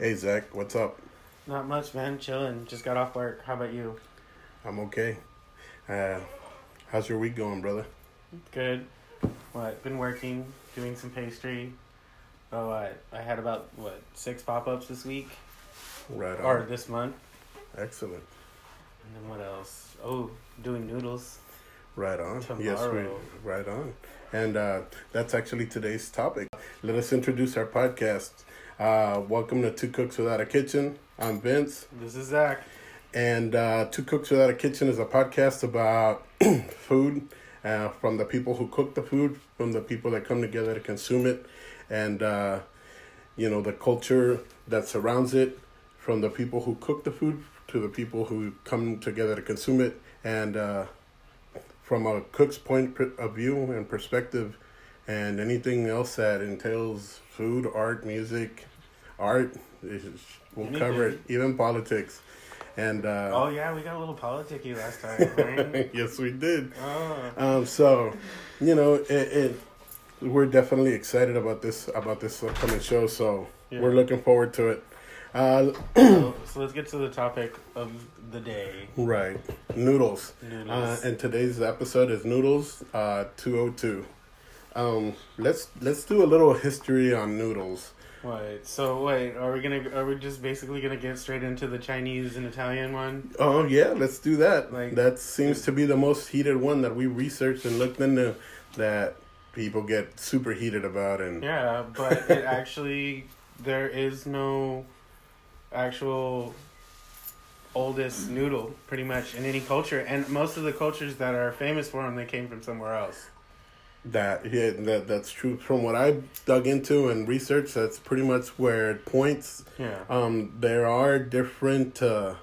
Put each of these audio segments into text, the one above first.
Hey Zach, what's up? Not much, man. Chilling. Just got off work. How about you? I'm okay. Uh, how's your week going, brother? Good. What? Been working, doing some pastry. Oh, I I had about what six pop ups this week Right on. or this month. Excellent. And then what else? Oh, doing noodles. Right on. Tomorrow. Yes, we. Right on. And uh, that's actually today's topic. Let us introduce our podcast. Uh, welcome to Two Cooks Without a Kitchen. I'm Vince. This is Zach. And uh, Two Cooks Without a Kitchen is a podcast about food uh, from the people who cook the food, from the people that come together to consume it, and, uh, you know, the culture that surrounds it, from the people who cook the food to the people who come together to consume it, and uh, from a cook's point point of view and perspective, and anything else that entails food, art, music, art, we'll cover it, even politics. And uh, Oh yeah, we got a little politicky last time. Right? yes, we did. oh. Um, so, you know, it, it we're definitely excited about this about this upcoming show. So Yeah. we're looking forward to it. Uh, so, so let's get to the topic of the day. right, noodles. Noodles. Uh, and today's episode is noodles. Uh, two oh two. Um, let's let's do a little history on noodles. Wait, so wait, are we gonna are we just basically gonna get straight into the Chinese and Italian one? Oh yeah, let's do that. Like- that seems to be the most heated one that we researched and looked into. That people get super heated about, and Yeah, but it actually there is no actual oldest noodle pretty much in any culture and most of the cultures that are famous for them they came from somewhere else. That yeah, that that's true. From what I dug into and researched, that's pretty much where it points. Yeah. Um, there are different uh,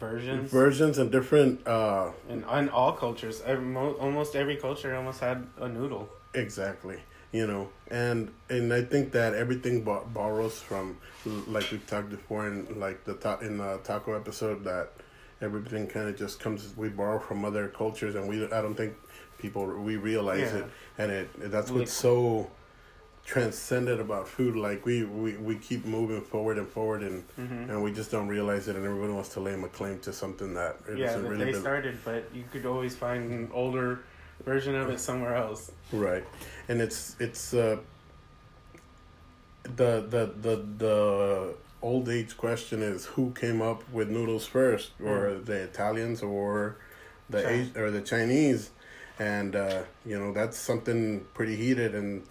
Versions versions and different uh, in, in all cultures. Every, mo- almost every culture almost had a noodle. exactly. You know, and and I think that everything bo- borrows from, like we've talked before in like the ta- in the taco episode that everything kind of just comes. We borrow from other cultures, and we I don't think people we realize Yeah. it, and it that's what's so transcendent about food. Like we we, we keep moving forward and forward, and hmm and we just don't realize it, and everyone wants to lay a claim to something that it Yeah, that really they bel- started, but you could always find an older version of it somewhere else. right, and it's it's uh the the the the old age question is who came up with noodles first, or Mm. the Italians or the Chi- Asi- or the Chinese, and uh, you know that's something pretty heated and.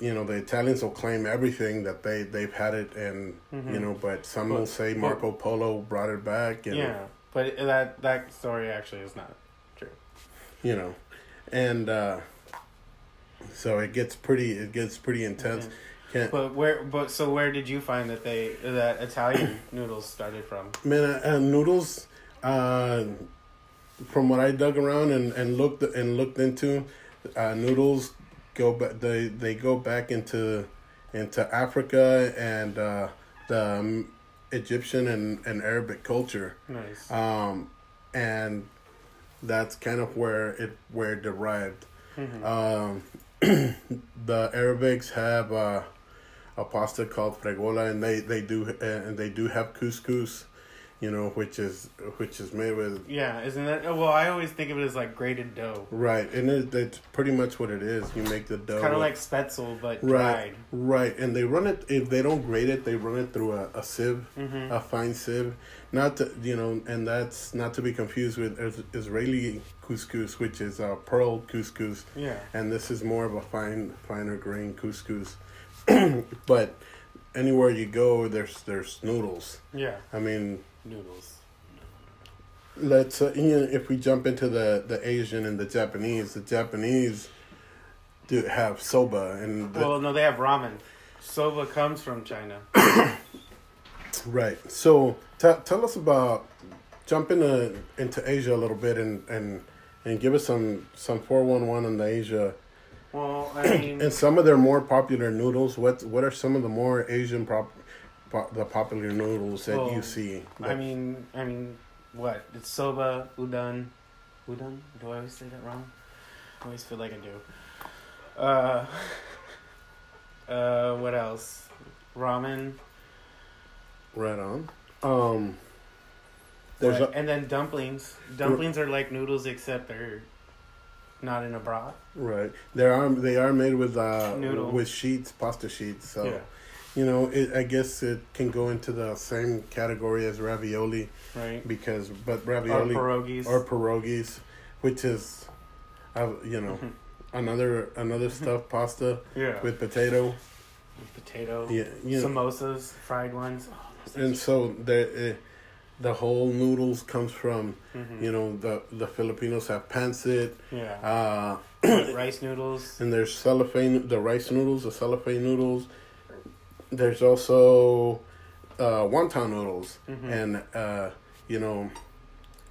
You know the Italians will claim everything that they they've had it, and Mhm. you know, but some But- will say but- Marco Polo brought it back, and Yeah, but that that story actually is not true. you know, and uh, so it gets pretty it gets pretty intense. Can't, But where? But so where did you find that they that Italian noodles started from? man, uh, uh, noodles. Uh, from what I dug around and, and looked and looked into, uh, noodles go back. They they go back into into Africa and uh, the um, Egyptian and, and Arabic culture. Nice. um, and that's kind of where it where it derived. Mhm. Um, the Arabics have uh, a pasta called fregola, and they they do and they do have couscous, you know, which is which is made with yeah, isn't that? oh, Well, I always think of it as like grated dough. right, and it, it's pretty much what it is. You make the dough, Kind of like spaetzle, but right, dried. right, and they run it. If they don't grate it, they run it through a, a sieve. Mm-hmm. a fine sieve, not to you know, and that's not to be confused with Israeli couscous, which is a pearl couscous, yeah. and this is more of a fine, finer grain couscous. but anywhere you go, there's there's noodles. Yeah. I mean, Noodles. let's uh, if we jump into the the Asian and the Japanese, the Japanese do have soba and the, Well, no, they have ramen. Soba comes from China. Right. So t- tell us about jump into into Asia a little bit and and and give us some some four one one on the Asia Well, I mean, and some of their more popular noodles. What what are some of the more Asian prop, po- the popular noodles that you Well, see? I mean, I mean, what? It's soba, udon, udon. Do I always say that wrong? I always feel like I do. Uh, uh, what else? Ramen. Right on. Um, there's Right, a, and then dumplings. Dumplings are like noodles except they're not in a broth. right. There are they are made with uh Noodle. with sheets, pasta sheets. So Yeah. You know, it, I guess it can go into the same category as ravioli Right. because, but Or ravioli pierogies. or pierogies, which is, uh, you know, Mhm. another another stuffed pasta yeah. with potato. With potato. Yeah, you know, Samosas, fried ones. Oh, and so the uh, the whole noodles comes from Mhm. you know the the Filipinos have pancit, Yeah. uh, Rice noodles. and there's cellophane the rice noodles, the cellophane noodles. There's also uh, wonton noodles, Mhm. and uh, you know,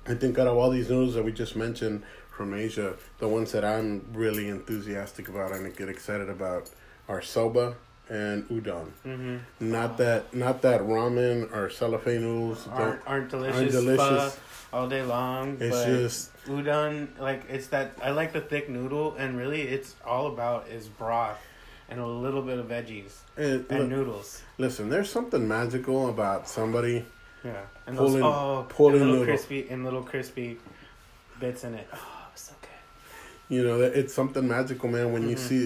I think out of all these noodles that we just mentioned from Asia, the ones that I'm really enthusiastic about and get excited about are soba and udon. Mhm. Not that, not that ramen or cellophane noodles. Aren't, aren't delicious. aren't delicious. all day long. It's but just udon, like it's that. I like the thick noodle, and really, it's all about is broth and a little bit of veggies it, and look, noodles. listen. There's something magical about somebody. Yeah, and Pulling- those oh, pulling and little noodle. crispy and little crispy bits in it. Oh, so good. You know, it's something magical, man. When you Mhm. see,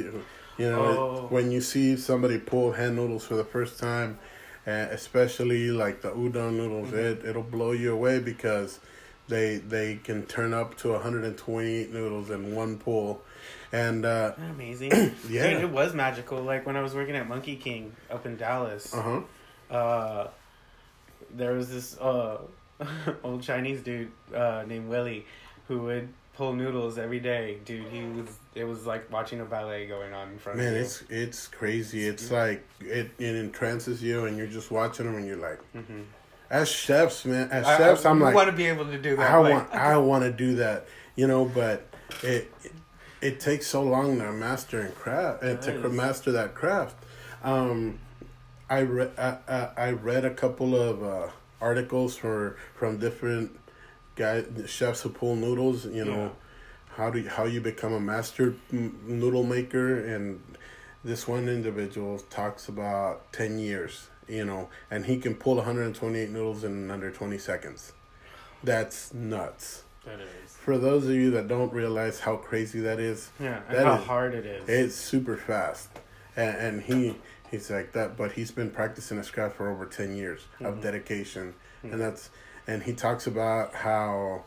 you know, Oh. when you see somebody pull hand noodles for the first time, uh, especially like the udon noodles, Mhm. it it'll blow you away because they they can turn up to 128 noodles in one pull, and uh, amazing? Yeah. Dude, it was magical. Like when I was working at Monkey King up in Dallas. uh huh, uh, there was this uh, old Chinese dude uh, named Willie who would pull noodles every day. Dude, he was. It was like watching a ballet going on in front man, of you. it's it's crazy. It's like it it entrances you, and you're just watching them, and you're like, Mhm. as chefs, man, as I- chefs, I, I'm like, want to be able to do that. I like- want I want to do that, you know, but it it, takes so long to master and craft and It to master that craft. Um, I read I, I, I read a couple of uh, articles for from different guys chefs who pull noodles. You know, Yeah. how do you, how you become a master noodle maker and. This one individual talks about 10 years, you know, and he can pull 128 noodles in under 20 seconds. That's nuts. That is. For those of you that don't realize how crazy that is, Yeah, and That how is- hard it is. it's super fast. And, and he he's like that, but he's been practicing his craft for over 10 years of Mhm. dedication. Mhm. And that's and he talks about how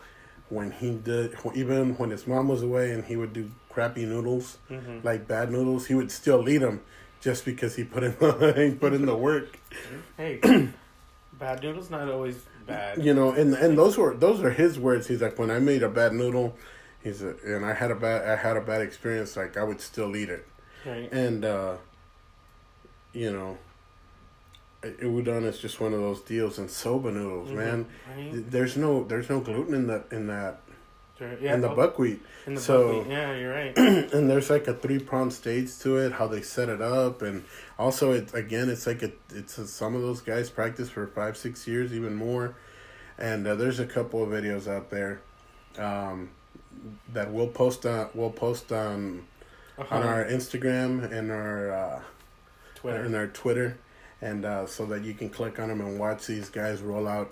when he did even when his mom was away and he would do crappy noodles, Mhm. like bad noodles, he would still lead them just because he put in he put in the work. Hey, bad noodles not always bad. You know, and and those were those are his words. He's like, when I made a bad noodle, he's a, and I had a bad I had a bad experience. Like I would still eat it, Right. and uh, you know, udon is just one of those deals. And soba noodles, Mhm. man, Right? there's no there's no gluten in that in that Sure. Yeah. in the oh, buckwheat, in the so- buckwheat. Yeah, you're right. and there's like a three prong stage to it. How they set it up, and also it again, it's like a it's a, some of those guys practice for five six years, even more. And uh, there's a couple of videos out there um, that we'll post on we'll post on Uh-huh. on our Instagram and our uh, Twitter. and our Twitter, and uh, so that you can click on them and watch these guys roll out.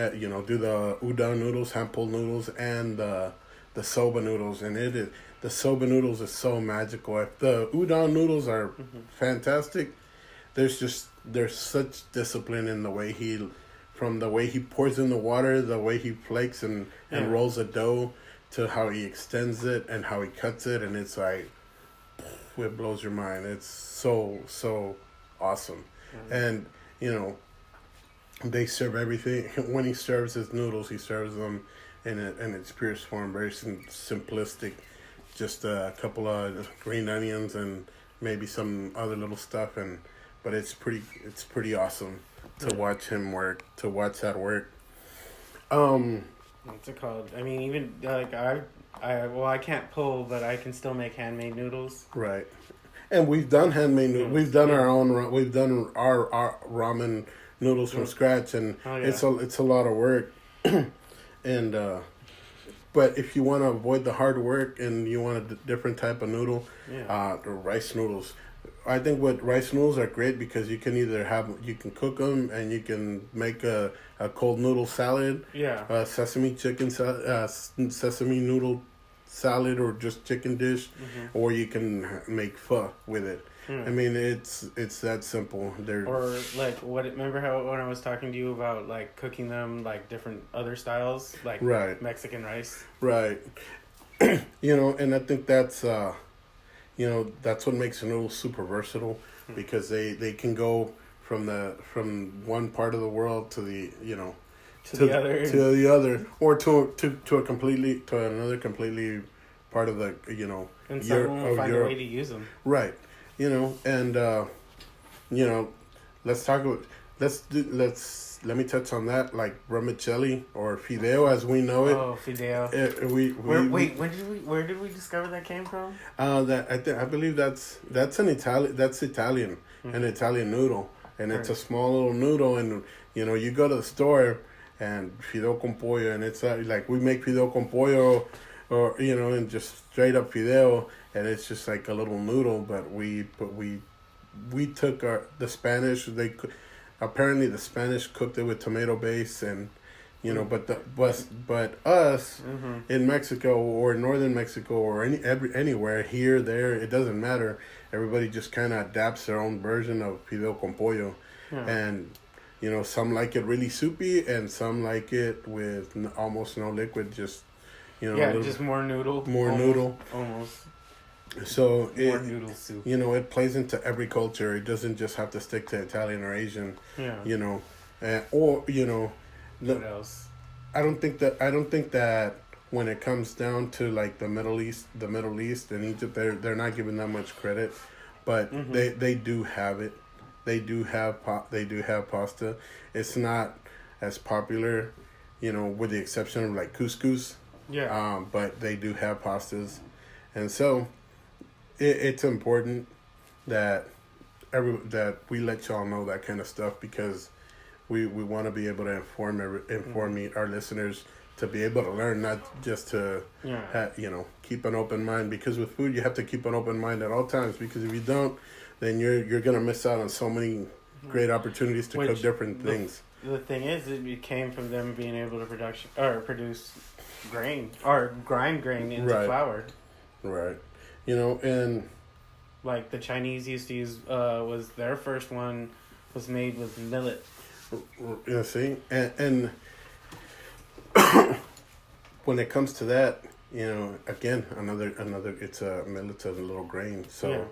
Uh, you know, do the udon noodles, pulled noodles, and the the soba noodles, and it is the soba noodles is so magical. If the udon noodles are Mhm. fantastic, there's just there's such discipline in the way he, from the way he pours in the water, the way he flakes and and rolls a dough, to how he extends it and how he cuts it, and it's like it blows your mind. It's so so awesome, Mhm. and you know they serve everything when he serves his noodles. He serves them in it in its purest form, very sim- simplistic. Just a couple of green onions and maybe some other little stuff, and but it's pretty it's pretty awesome to watch him work to watch that work. Um. What's it called? I mean, even like I, I well, I can't pull, but I can still make handmade noodles. Right. And we've done handmade noodles. Mm, We've done yeah. our own. We've done our, our ramen noodles from scratch, and Oh, yeah. it's a it's a lot of work. and uh, but if you want to avoid the hard work and you want a d- different type of noodle, Yeah. uh, the rice noodles. I think what rice noodles are great because you can either have you can cook them and you can make a, a cold noodle salad, Yeah. uh, sesame chicken sa- uh, sesame noodle salad or just chicken dish, Mhm. or you can make pho with it. Hmm. I mean, it's it's that simple. They're Or like what? Remember how when I was talking to you about like cooking them like different other styles, like Right. Mexican rice. Right. you know, and I think that's uh you know, that's what makes a noodle super versatile Hmm. because they they can go from the from one part of the world to the, you know, To the other. to the other or to to to a completely to another completely part of the, you know, And Euro- someone will of find a way to use them. Right. You know, and uh you know, let's talk about let's do let's let me touch on that like vermicelli or fideo as we know it. Oh, fideo. Uh, we, we, Where, wait, when did we? Where did we discover that came from? Uh, that I think I believe that's that's an Italian that's Italian an Italian noodle and it's a small little noodle and you know you go to the store and fideo con pollo and it's uh, like we make fideo con pollo or you know and just straight up fideo and it's just like a little noodle but we but we we took our the Spanish they apparently the Spanish cooked it with tomato base and you know but the but but us Mm-hmm. in Mexico or northern Mexico or any every, anywhere here there it doesn't matter everybody just kind of adapts their own version of fideo con pollo Yeah. and you know some like it really soupy and some like it with n- almost no liquid just you know yeah, little- just more noodle. more almost, noodle. Almost so more it noodle soup. you know it plays into every culture it doesn't just have to stick to Italian or Asian Yeah. you know uh, or you know What else? I don't think that I don't think that when it comes down to like the Middle East, the Middle East and Egypt, they're they're not giving that much credit, but Mhm. they they do have it. They do have pa- they do have pasta. It's not as popular, you know, with the exception of like couscous. Yeah. Um, but they do have pastas, and so it, it's important that every that we let y'all know that kind of stuff because we we want to be able to inform every, inform Mm-hmm. our listeners to be able to learn, not just to yeah. ha, you know keep an open mind. Because with food, you have to keep an open mind at all times. Because if you don't, then you're you're gonna miss out on so many great opportunities to cook different the- things. The thing is, it came from them being able to production or produce grain or grind grain into Right. flour. Right. You know, and Like the Chinese used to use uh, was their first one was made with millet. You know, see, and and when it comes to that, you know, again, another another, it's a millet's a little grain, so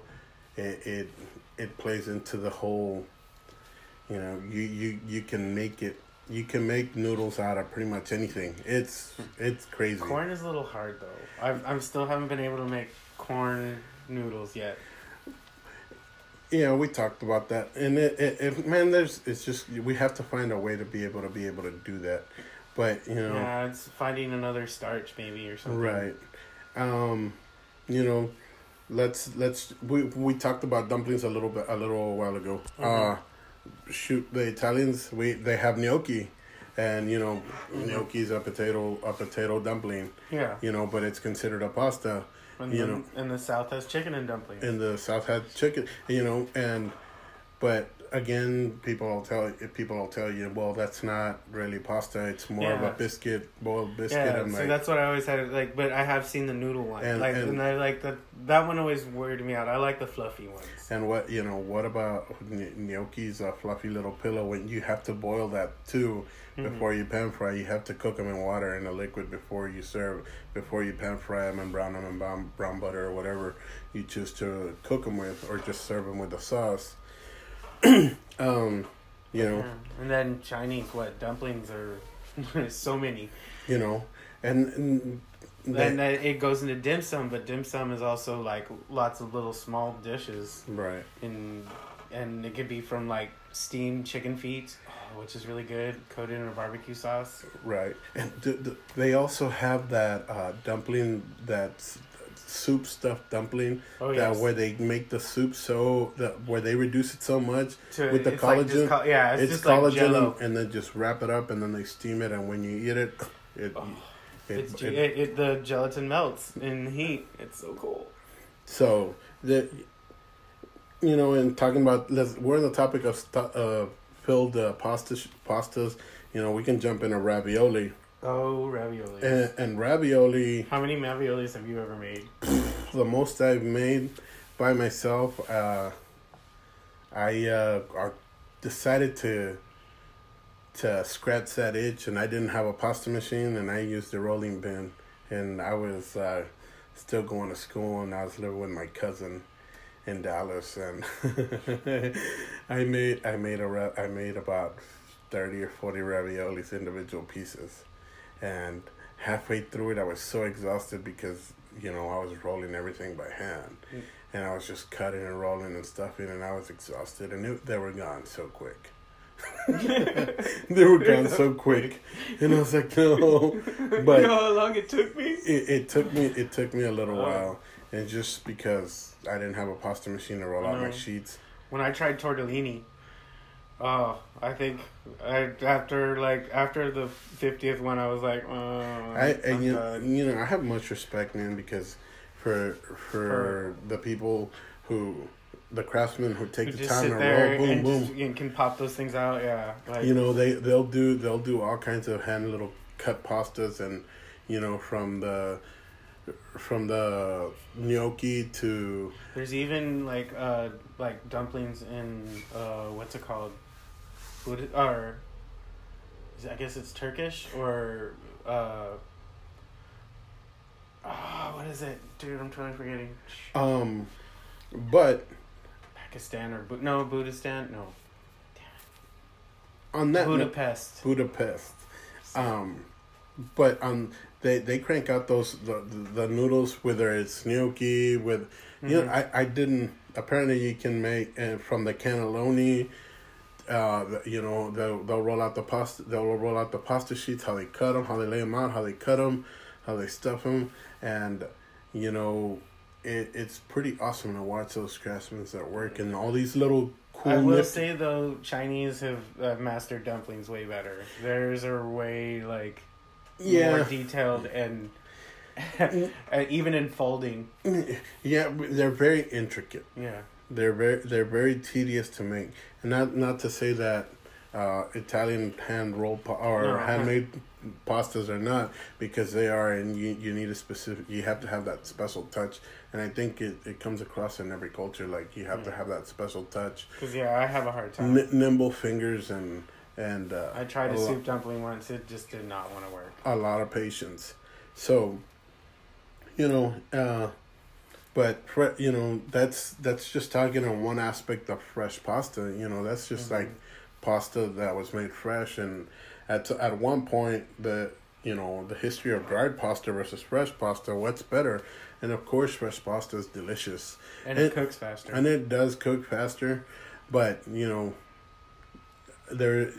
it, it it plays into the whole. You know, you you you can make it. You can make noodles out of pretty much anything. It's it's crazy. Corn is a little hard though. I've I'm still haven't been able to make corn noodles yet. Yeah, we talked about that, and it, it, it man, there's it's just we have to find a way to be able to be able to do that, but you know. Yeah, it's finding another starch maybe or something. Right. Um, you know, let's let's we we talked about dumplings a little bit a little while ago. Mhm. Uh shoot the Italians we they have gnocchi and you know Mhm. is a potato a potato dumpling, Yeah. you know, but it's considered a pasta. And You then know. in the south has chicken and dumplings. In the south had chicken, you know, and but again, people will tell people will tell you, well, that's not really pasta. It's more of a biscuit, boiled biscuit. yeah, I'm so like, that's what I always had. Like, but I have seen the noodle one. And- like, and- and, I like that. That one always worried me out. I like the fluffy ones. And what you know? What about gn- gnocchi's a fluffy little pillow? When you have to boil that too Mhm. before you pan fry, you have to cook them in water in a liquid before you serve. Before you pan fry them and brown them in brown, brown butter or whatever you choose to cook them with, or just serve them with the sauce. um, you know, Yeah. And then Chinese, what dumplings are so many. you know, and, and Then that it goes into dim sum, but dim sum is also like lots of little small dishes, right, and and it could be from like steamed chicken feet, which is really good, coated in a barbecue sauce. right, and th- th- they also have that uh, dumpling that s- soup stuffed dumpling. Oh that yes. where they make the soup so that where they reduce it so much To- with the like collagen, co- yeah, it's, it's, just collagen like Jello. and, then just wrap it up and then they steam it and when you eat it it, Oh, it, It's, it- it, it, the gelatin melts in heat. It's so cool. so the you know, and talking about let's we're on the topic of uh, filled uh, pasta pastas. You know, we can jump into ravioli Oh, ravioli. and, and ravioli. How many raviolis have you ever made? The most I've made by myself. Uh, I uh, I decided to to scratch that itch, and I didn't have a pasta machine, and I used a rolling bin, and I was uh, still going to school, and I was living with my cousin in Dallas, and I made I made a I made about thirty or forty raviolis, individual pieces, and halfway through it, I was so exhausted because you know I was rolling everything by hand, Mm. and I was just cutting and rolling and stuffing, and I was exhausted, and it, they were gone so quick. they were gone so quick, and I was like, no, but you know how long it took me? it, it took me it took me a little Oh. while, and just because I didn't have a pasta machine to roll out my sheets. When I tried tortellini, oh, I think I after like after the fiftieth one, I was like, oh, I and you, you know I have much respect, man, because for for the people who the craftsmen who take You the time to roll, boom, and boom. just, and can pop those things out. Yeah, like you know they they'll do they'll do all kinds of hand little cut pastas and you know from the from the gnocchi to There's even like uh like dumplings in uh what's it called? Bud- or I guess it's Turkish or uh ah what is it, dude? I'm totally forgetting. um but Pakistan or no Budistan no on that Budapest. Budapest. Um, but um, they they crank out those the, the, noodles whether it's gnocchi with you know Mhm. I, I didn't apparently you can make uh, from the cannelloni. Uh, you know they'll they'll roll out the pasta they'll roll out the pasta sheets how they cut them how they lay them out how they cut them how they stuff them and you know it it's pretty awesome to watch those craftsmen that work and all these little cool I will nip- say though, Chinese have uh, mastered dumplings way better. Theirs are way like more yeah detailed and even in folding. yeah they're very intricate Yeah. They're very they're very tedious to make, and not not to say that uh, Italian hand rolled pa- or No. handmade pastas are not because they are, and you you need a specific you have to have that special touch, and I think it, it comes across in every culture like you have to have that special touch, Cause yeah, I have a hard time. N- nimble fingers and and uh, I tried a lo- soup dumpling once. It just did not want to work. a lot of patience. So, you know, uh, but you know that's that's just talking on one aspect of fresh pasta. You know, that's just Mhm. like pasta that was made fresh, and at at one point the you know the history of dried pasta versus fresh pasta. What's better? And of course, fresh pasta is delicious, and It- it, cooks faster. and it does cook faster. But you know, there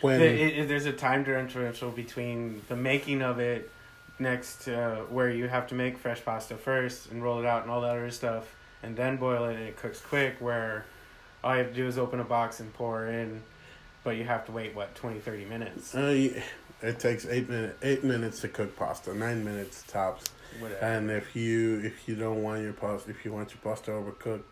when The- it- there's a time differential between the making of it next to where you have to make fresh pasta first and roll it out and all that other stuff and then boil it and it cooks quick where all you have to do is open a box and pour in but you have to wait what 20 30 minutes uh, it takes eight minutes eight minutes to cook pasta, nine minutes tops. whatever And if you if you don't want your pasta, if you want your pasta overcooked,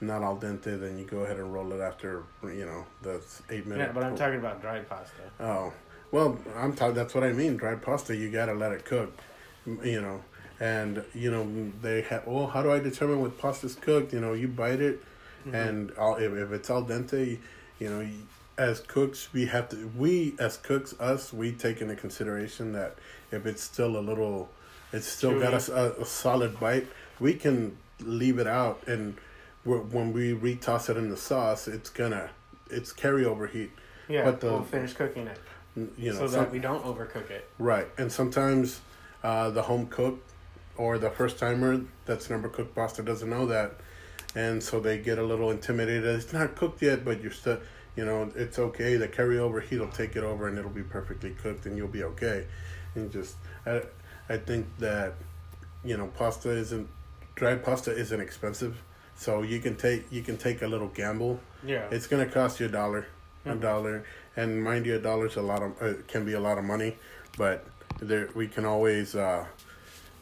not al dente, then you go ahead and roll it after you know the eight minutes. yeah but i'm talking about dried pasta Oh, well, I'm talking. That's what I mean. Dried pasta, you gotta let it cook, you know. And you know they have. Well, how do I determine what pasta's cooked? You know, you bite it, Mhm. and all, if if it's al dente, you know, as cooks we have to. We as cooks, us, we take into consideration that if it's still a little, it's still got a solid bite. We can leave it out, and when we retoss it in the sauce, it's gonna, it's carryover heat. yeah but the- we'll finish cooking it You know, so some- that we don't overcook it Right, and sometimes uh, the home cook or the first timer that's never cooked pasta doesn't know that, and so they get a little intimidated. It's not cooked yet, but you're still, you know, it's okay. The carryover heat will take it over, and it'll be perfectly cooked, and you'll be okay. And just, I, I think that, you know, pasta isn't dried pasta isn't expensive, so you can take you can take a little gamble. yeah It's gonna cost you a dollar, a dollar, and mind you, a dollar's a lot of uh, can be a lot of money, but there we can always uh,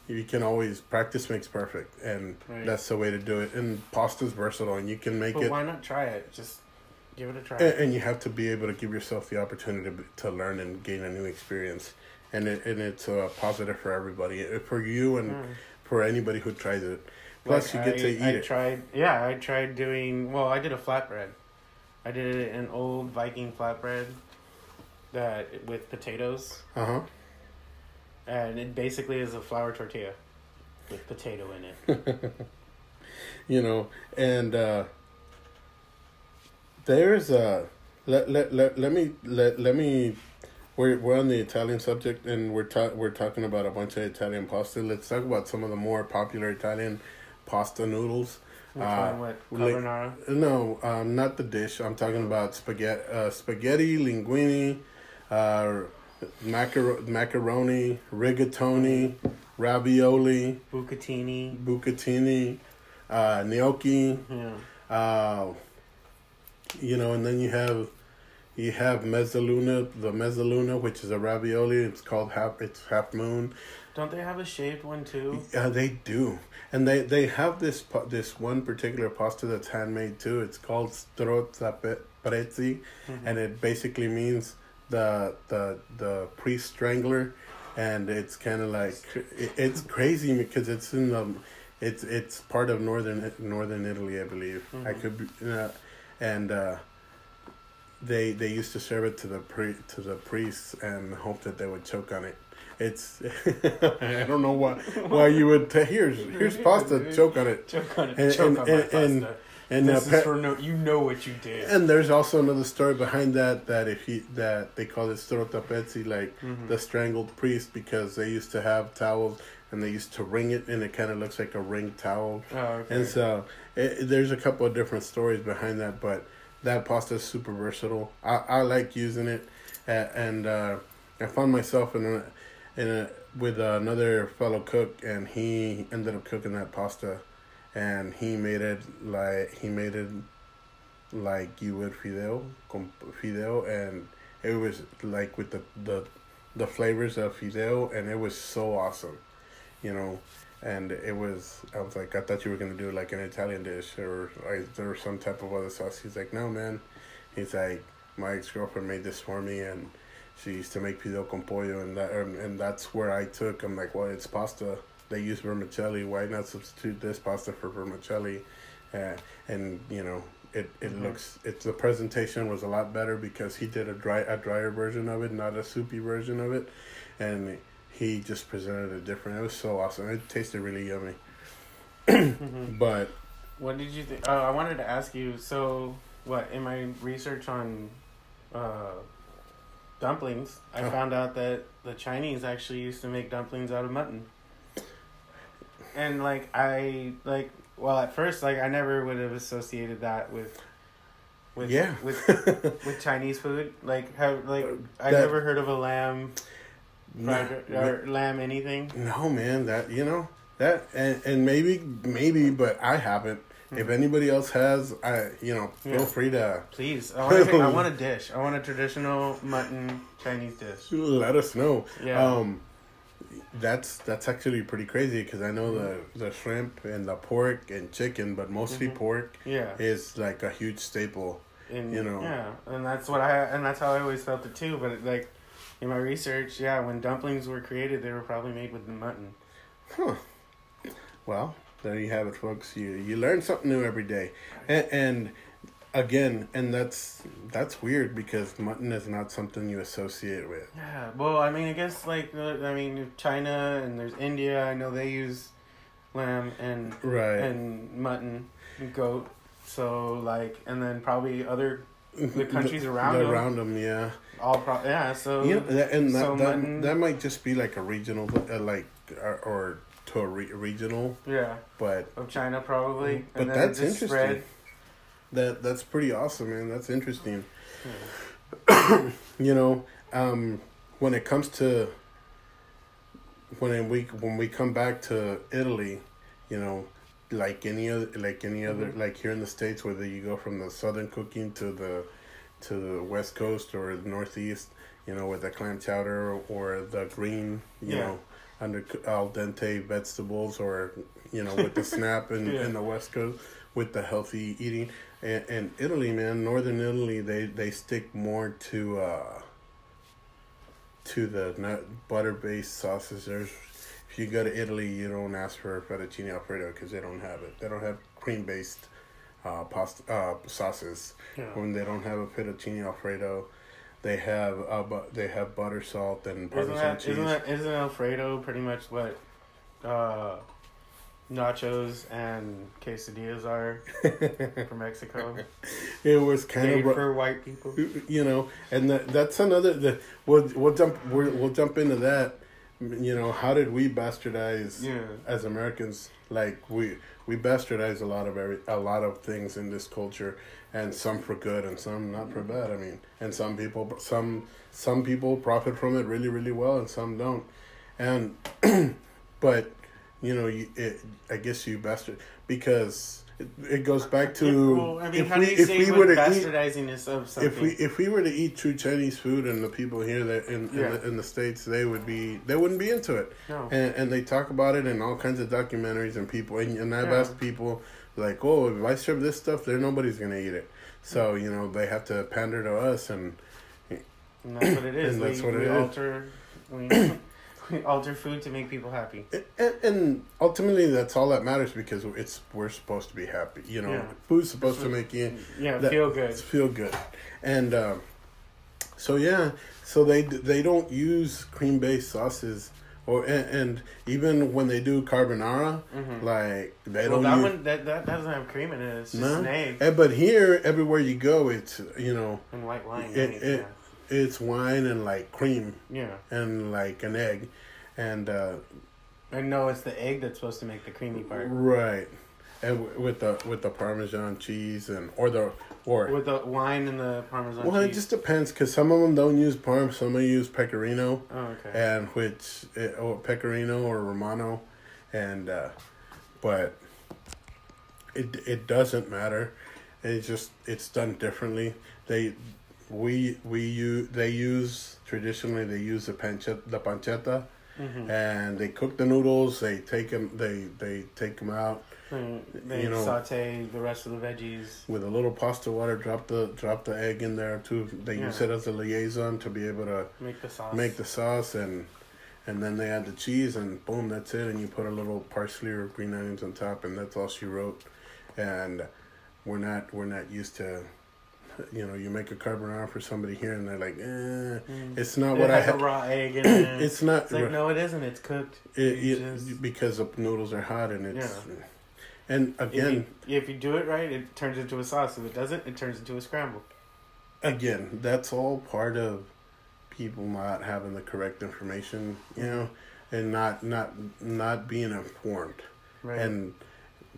you can always practice makes perfect, and Right. that's the way to do it. And pasta's versatile, and you can make But it. why not try it? Just give it a try. And, and you have to be able to give yourself the opportunity to, to learn and gain a new experience, and it, and it's uh, positive for everybody, uh, for you and Mm. for anybody who tries it. Plus, Like, you get I, to eat I it. tried. Yeah, I tried doing. Well, I did a flatbread. I did an old Viking flatbread that with potatoes, Uh huh. and it basically is a flour tortilla with potato in it. You know, and uh, there's a let, let, let, let me let, let me we're we're on the Italian subject and we're ta- we're talking about a bunch of Italian pasta. Let's talk about some of the more popular Italian pasta noodles. Uh? What carbonara? No, um, not the dish. I'm talking about spaghetti, uh, spaghetti, linguine, uh, macaro- macaroni, rigatoni, ravioli, Bucatini. bucatini, uh, gnocchi. Yeah. Uh, you know, and then you have you have mezzaluna, the mezzaluna, which is a ravioli. It's called half. It's half moon. Don't they have a shaved one too? Yeah, they do, and they they have this this one particular pasta that's handmade too. It's called strozza prezzi, Mm-hmm. and it basically means the the the priest strangler, and it's kind of like it, it's crazy because it's in the it's it's part of northern northern Italy, I believe. I Mhm. could be, uh, and uh, they they used to serve it to the pri- to the priests and hope that they would choke on it. It's I don't know why why you would t- here's here's pasta choke on it Choke on it. And- Choke and- on and- and- pasta. and this uh, is for no. You know what you did. and there's also another story behind that that if he that they call it strotapezzi like Mhm. the strangled priest because they used to have towels and they used to ring it and it kind of looks like a ring towel Oh, okay. and so it, there's a couple of different stories behind that but that pasta is super versatile I, I like using it uh, and uh, I found myself in a in a with another fellow cook and he ended up cooking that pasta and he made it like he made it like you would fideo fideo and it was like with the the the flavors of fideo and it was so awesome you know? And it was i was like i thought you were gonna do like an italian dish or like there was some type of other sauce. He's like no man. He's like my ex-girlfriend made this for me and she used to make fideo con pollo and that and, and that's where i took i'm like well it's pasta they use vermicelli why not substitute this pasta for vermicelli uh, and you know it, it Mhm. looks it's the presentation was a lot better because he did a dry a drier version of it not a soupy version of it and he just presented it different it was so awesome it tasted really yummy Mhm. but What did you think? Oh, I wanted to ask you. So, what in my research on uh, dumplings, I Oh. found out that the Chinese actually used to make dumplings out of mutton. And like I like well at first like I never would have associated that with with Yeah. with with Chinese food. Like how like I That- never heard of a lamb fried or lamb anything. no man that you know that and, and maybe maybe but i haven't if anybody else has i you know feel. Yeah. free to Please, I want, a, I want a dish. I want a traditional mutton Chinese dish. let us know Yeah. um that's that's actually pretty crazy because i know the the shrimp and the pork and chicken but mostly Mhm. pork yeah. is like a huge staple And, you know. Yeah, and that's what I and that's how I always felt it too. But it, like in my research, yeah, when dumplings were created, they were probably made with mutton. Huh. Well, there you have it, folks. You you learn something new every day, and, and again, and that's that's weird because mutton is not something you associate with. Yeah. Well, I mean, I guess like uh, I mean, China and there's India. I know they use lamb and Right. and mutton, and goat. So like, and then probably other the countries around them. around them, yeah. all pro yeah. So that, and that, so that, mutton- that might just be like a regional, uh, like or, or to a re- regional, yeah but of China probably. But and then that's interesting. spread. that that's pretty awesome, man. That's interesting. Yeah. you know um when it comes to when we when we come back to italy you know like any other like any other Mhm. like here in the states whether you go from the southern cooking to the to the west coast or the northeast you know with the clam chowder or the green you Yeah. know under al dente vegetables or you know with the snap in, Yeah. in the west coast with the healthy eating and, and italy man northern italy they they stick more to uh to the nut butter based sauces there's if you go to italy you don't ask for fettuccine alfredo because they don't have it they don't have cream based uh pasta uh sauces Yeah. when they don't have a fettuccine alfredo they have uh, bu- they have butter salt and Isn't parmesan that cheese isn't that isn't Alfredo pretty much what uh, nachos and quesadillas are for Mexico? it was kind Made of for white people. you know and that, that's another the we'll we'll jump we're, we'll jump into that you know how did we bastardize Yeah. as Americans like we we bastardize a lot of every a lot of things in this culture and some for good and some not for bad I mean and some people some some people profit from it really really well and some don't and but you know you it, I guess you bastard because it, it goes back to well, I mean, if how we do you if say we were to eat bastardizing is of something? if we if we were to eat true Chinese food and the people here that in in, Yeah. the, in the states they would be they wouldn't be into it no. and, and they talk about it in all kinds of documentaries and people and, and I've Yeah. asked people like oh if I serve this stuff there nobody's gonna eat it so you know they have to pander to us and And that's what it is. We, that's what we it is. alter, we, we alter food to make people happy. and, and ultimately that's all that matters because it's we're supposed to be happy you know Yeah. food's supposed to make you Yeah, That- feel good. feel good and um, so yeah so they they don't use cream based sauces or and, and even when they do carbonara Mhm. like they well, don't that use one that, that doesn't have cream in it. It's just No. an egg Eh, but here everywhere you go it's you know and white wine. It- it- it's wine and like cream yeah. yeah. and like an egg and uh I know it's the egg that's supposed to make the creamy part. right and w- with the with the parmesan cheese and or the or With the wine and the parmesan well it just depends because some of them don't use parm some of them use pecorino. Oh, okay. and which eh, or pecorino or romano. And uh but it it doesn't matter. It's just it's done differently. They we we use they use traditionally they use the pancetta the pancetta. Mhm. and they cook the noodles they take them they they take them out They, they you know- saute the rest of the veggies. with a little pasta water drop the drop the egg in there too they use it as a liaison to be able to Make the sauce. make the sauce and and then they add the cheese and boom that's it and you put a little parsley or green onions on top and that's all she wrote and we're not we're not used to you know you make a carbonara for somebody here and they're like eh, Mm. it's not it what I had raw egg in it. it's not It's like no, it isn't. It's cooked. it, it- just- because the noodles are hot and it's Yeah. And If again you, if you do it right, it turns into a sauce. If it doesn't, it turns into a scramble. again, that's all part of people not having the correct information, you know, and not not not being informed. Right. And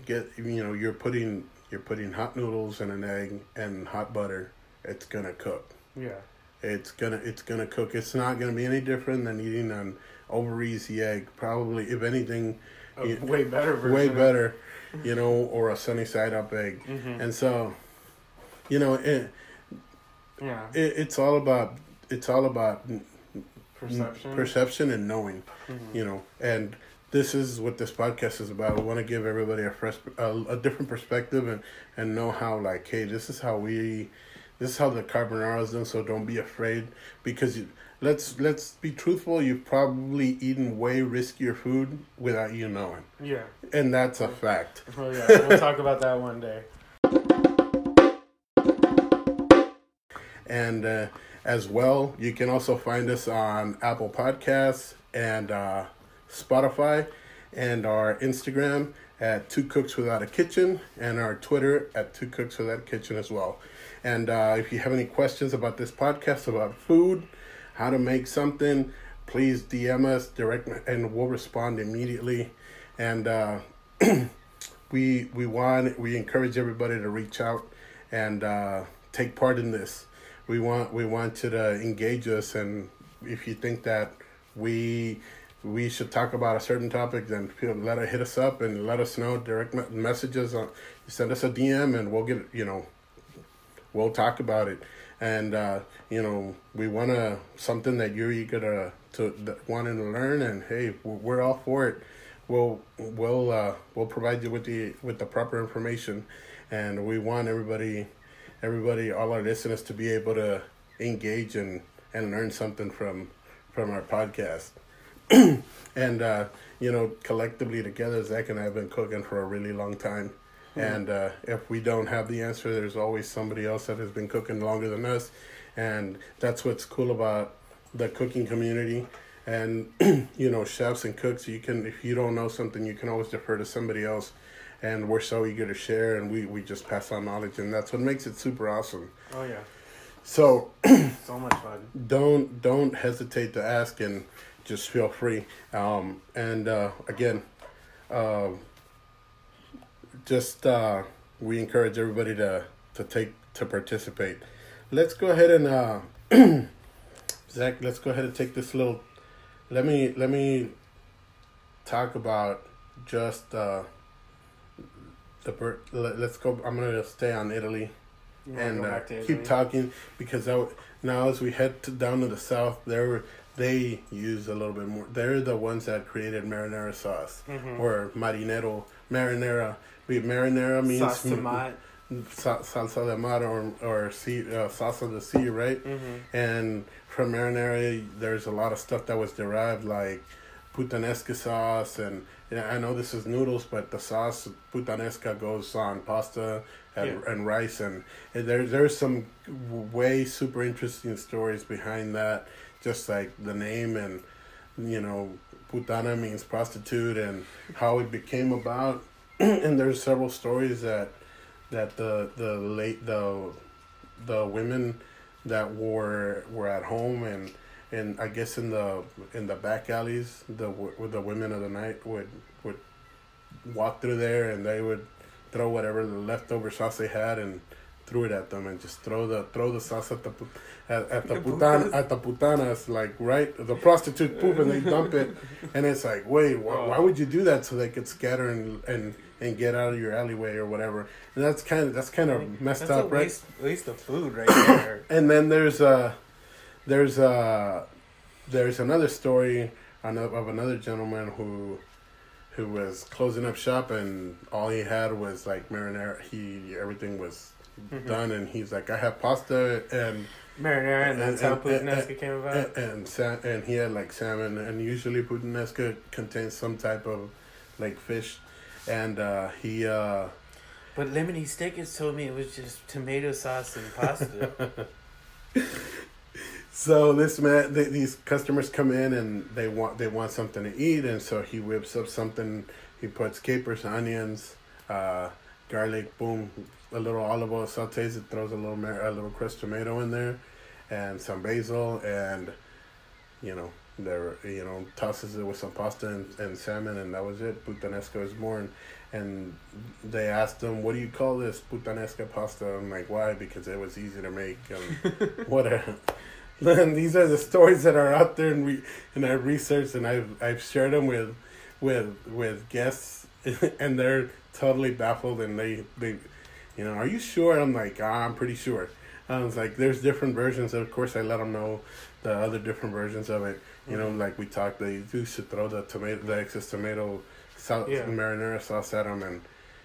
get you know, you're putting you're putting hot noodles and an egg and hot butter. It's gonna cook. yeah. It's gonna it's gonna cook. It's not gonna be any different than eating an over easy egg. Probably, if anything, way better version. way better, you know, or a sunny side up egg. hmm And so, you know, it, yeah. it it's all about it's all about Perception. perception and knowing Mhm. you know and this is what this podcast is about we want to give everybody a fresh a, a different perspective and and know how like hey this is how we this is how the carbonara is done so don't be afraid because you, let's let's be truthful you've probably eaten way riskier food without you knowing Yeah. and that's a fact Well, yeah. We'll talk about that one day. And uh, as well, you can also find us on Apple Podcasts and uh, Spotify, and our Instagram at Two Cooks Without a Kitchen, and our Twitter at Two Cooks Without a Kitchen as well. And uh, if you have any questions about this podcast, about food, how to make something, please DM us direct, and we'll respond immediately. And uh, we we want we encourage everybody to reach out and uh, take part in this. We want we want you to engage us, and if you think that we we should talk about a certain topic, then let it hit us up and let us know. Direct messages on send us a DM, and we'll get you know we'll talk about it. And uh, you know we want to something that you're eager to to wanting to learn, and hey, we're all for it. We'll we'll uh, we'll provide you with the with the proper information, and we want everybody everybody all our listeners to be able to engage and and learn something from from our podcast. and uh, you know, collectively together, Zach and I have been cooking for a really long time. And uh, if we don't have the answer, there's always somebody else that has been cooking longer than us. And that's what's cool about the cooking community. And, you know, chefs and cooks, you can, if you don't know something, you can always defer to somebody else. And we're so eager to share, and we, we just pass on knowledge, and that's what makes it super awesome. Oh, yeah. So, so much fun. Don't don't hesitate to ask, and just feel free. Um, and uh, again, uh, just uh, we encourage everybody to to take to participate. Let's go ahead and uh, Zach. Let's go ahead and take this little. Let me let me talk about just uh, the let, us go. I'm gonna stay on Italy and uh, keep talking because I, now as we head to, down to the south, there they use a little bit more. They're the ones that created marinara sauce mm-hmm. or marinero marinara. Marinara means salsa salsa de mar or or sea, uh, salsa de sea, right? Mm-hmm. And from marinara, there's a lot of stuff that was derived like puttanesca sauce and I know this is noodles, but the sauce puttanesca goes on pasta and, yeah. and rice, and, and there there's some way super interesting stories behind that just like the name and you know putana means prostitute and how it became about and there's several stories that that the the late the the women that were were at home and and I guess in the in the back alleys the the women of the night would would walk through there and they would throw whatever the leftover sauce they had and threw it at them and just throw the throw the sauce at the at, at the putan at the putanas like right? The prostitute poop and they dump it. And it's like wait why, why would you do that so they could scatter and and and get out of your alleyway or whatever and that's kind of that's kind of messed that's up right waste, waste of food right there and then there's uh there's uh there's another story of another gentleman who who was closing up shop and all he had was like marinara he everything was mm-hmm. done, and he's like, I have pasta and marinara, and, and that's and, how puttanesca came about. And, and and he had like salmon, and usually puttanesca contains some type of like fish, and uh, he. Uh, but Lemony Snicket told me it was just tomato sauce and pasta. so this man, they, these customers come in and they want they want something to eat, and so he whips up something. He puts capers, onions, uh, garlic, boom, a little olive oil sautés it, throws a little a little crushed tomato in there, and some basil, and you know there you know tosses it with some pasta and, and salmon, and that was it. Puttanesca is born, and they asked them "What do you call this puttanesca pasta?" I'm like, "Why?" Because it was easy to make. And whatever. And these are the stories that are out there, and we and I researched and I've I've shared them with with with guests, and they're totally baffled, and they they you know, are you sure? I'm like, ah, I'm pretty sure. I was like, there's different versions. Of course, I let them know the other different versions of it. You know, like we talked, they used to throw the tomato, the excess tomato sauce, yeah. marinara sauce at them, and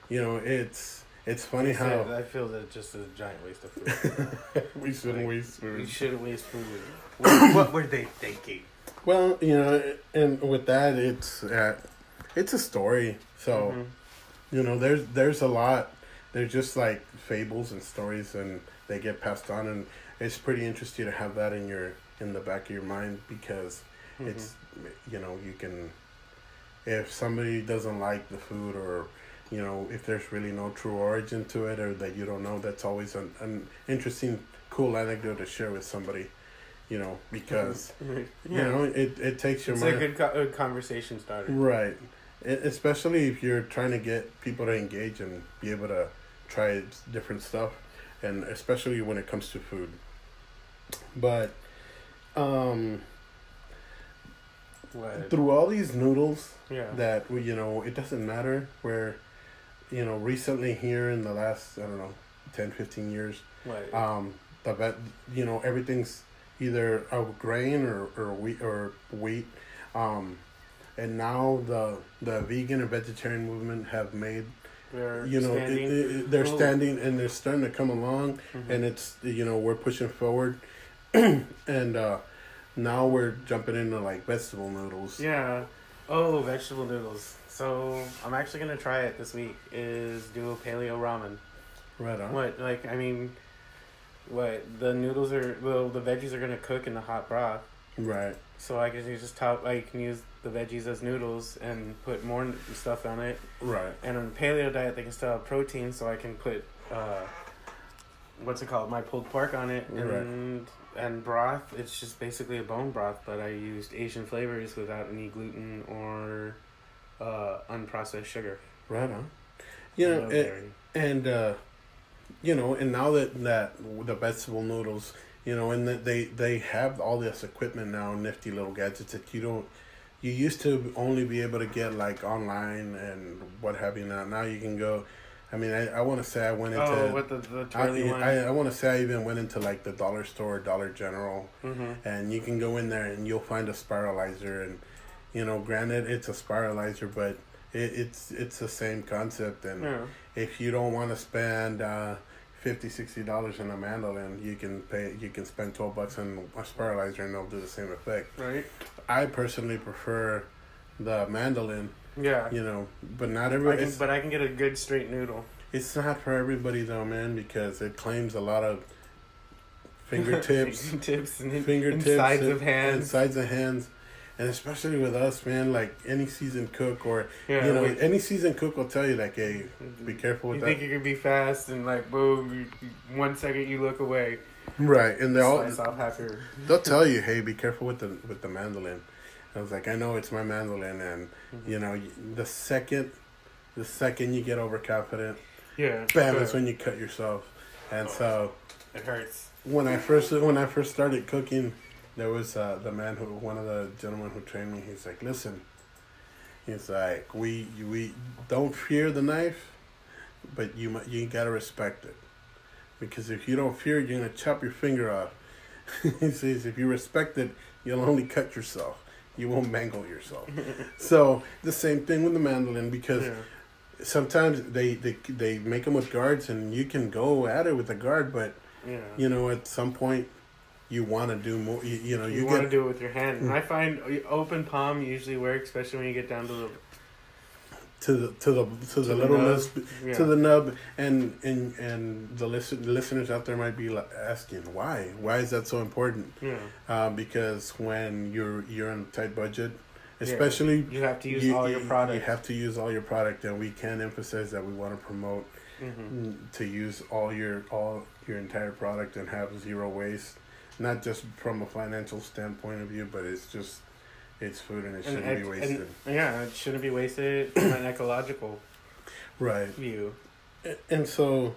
you know, it's it's funny how I feel that it's just a giant waste of food. we shouldn't like, waste food. We shouldn't waste food. what, what were they thinking? Well, you know, and with that, it's uh, it's a story. So, mm-hmm. you know, there's there's a lot they're just like fables and stories and they get passed on and it's pretty interesting to have that in your in the back of your mind because mm-hmm. it's you know you can if somebody doesn't like the food or you know if there's really no true origin to it or that you don't know that's always an, an interesting cool anecdote to share with somebody you know because mm-hmm. yeah. you know it, it takes your it's mind a good co- conversation starter right it, especially if you're trying to get people to engage and be able to try different stuff, and especially when it comes to food. But um, what? through all these noodles yeah. that we, you know, it doesn't matter where, you know, recently here in the last I don't know, 10, 15 years, right. um, the vet, you know, everything's either a grain or, or wheat or wheat. Um, and now the the vegan and vegetarian movement have made They're you know standing. it, it- they're standing and they're starting to come along Mhm. and it's you know we're pushing forward and uh now we're jumping into like vegetable noodles Yeah. Oh, vegetable noodles. So I'm actually gonna try it this week. Is do a paleo ramen. right on What like I mean, what the noodles are? Well, the veggies are gonna cook in the hot broth. right So I can just top. I can use the veggies as noodles and put more stuff on it. right And on the paleo diet, they can still have protein, so I can put uh, what's it called, my pulled pork on it, and and broth. It's just basically a bone broth, but I used Asian flavors without any gluten or uh, unprocessed sugar. right on. You know No it, and uh you know and now that that the vegetable noodles you know and that they they have all this equipment now nifty little gadgets that you don't you used to only be able to get like online and what have you now. Now you can go i mean i, I want to say i went into oh, with the the I, twirly one. I, I want to say I even went into like the dollar store, Dollar General, mm-hmm. and you can go in there and you'll find a spiralizer. And you know, granted, it's a spiralizer, but it, it's it's the same concept. And Yeah. if you don't want to spend uh, 50 60 dollars on a mandolin, you can pay. You can spend twelve bucks on a spiralizer, and they'll do the same effect. Right. I personally prefer the mandolin. Yeah. You know, but not I everybody. can, but I can get a good straight noodle. It's not for everybody though, man, because it claims a lot of fingertips, Fingertips and fingertips, insides and- of hands. insides of hands, and especially with us, man. Like any seasoned cook or Yeah. you know, we- any seasoned cook will tell you like, hey, be careful with that. You think you could be fast and like boom, you, you- one second you look away, Right, and they all slice off half your. they'll tell you, hey, be careful with the with the mandolin. I was like, I know it's my mandolin, and Mm-hmm. you know, the second, the second you get overconfident, Yeah. bam, that's when you cut yourself. And so it hurts. when I first when I first started cooking, there was uh, the man who one of the gentlemen who trained me. He's like, listen, he's like, we we don't fear the knife, but you you gotta respect it, because if you don't fear it, you're gonna chop your finger off. he says if you respect it, you'll only cut yourself. You won't mangle yourself. so the same thing with the mandolin because Yeah. sometimes they, they they make them with guards and you can go at it with a guard, but Yeah. you know, at some point, you want to do more. You, you know, You, you, want to do it with your hand, and I find uh, open palm usually works, especially when you get down to the to the to the to, the the little nub. yeah. to the nub, and and and the listen the listeners out there might be asking why why is that so important? yeah. Uh, because when you're you're on a tight budget, especially You have to use you- all your product. You have to use all your product, and we can emphasize that we want to promote hmm mm, to use all your all your entire product and have zero waste. Not just from a financial standpoint of view, but it's just it's food and it shouldn't and- be wasted. and- yeah, it shouldn't be wasted from an ecological right. view. And so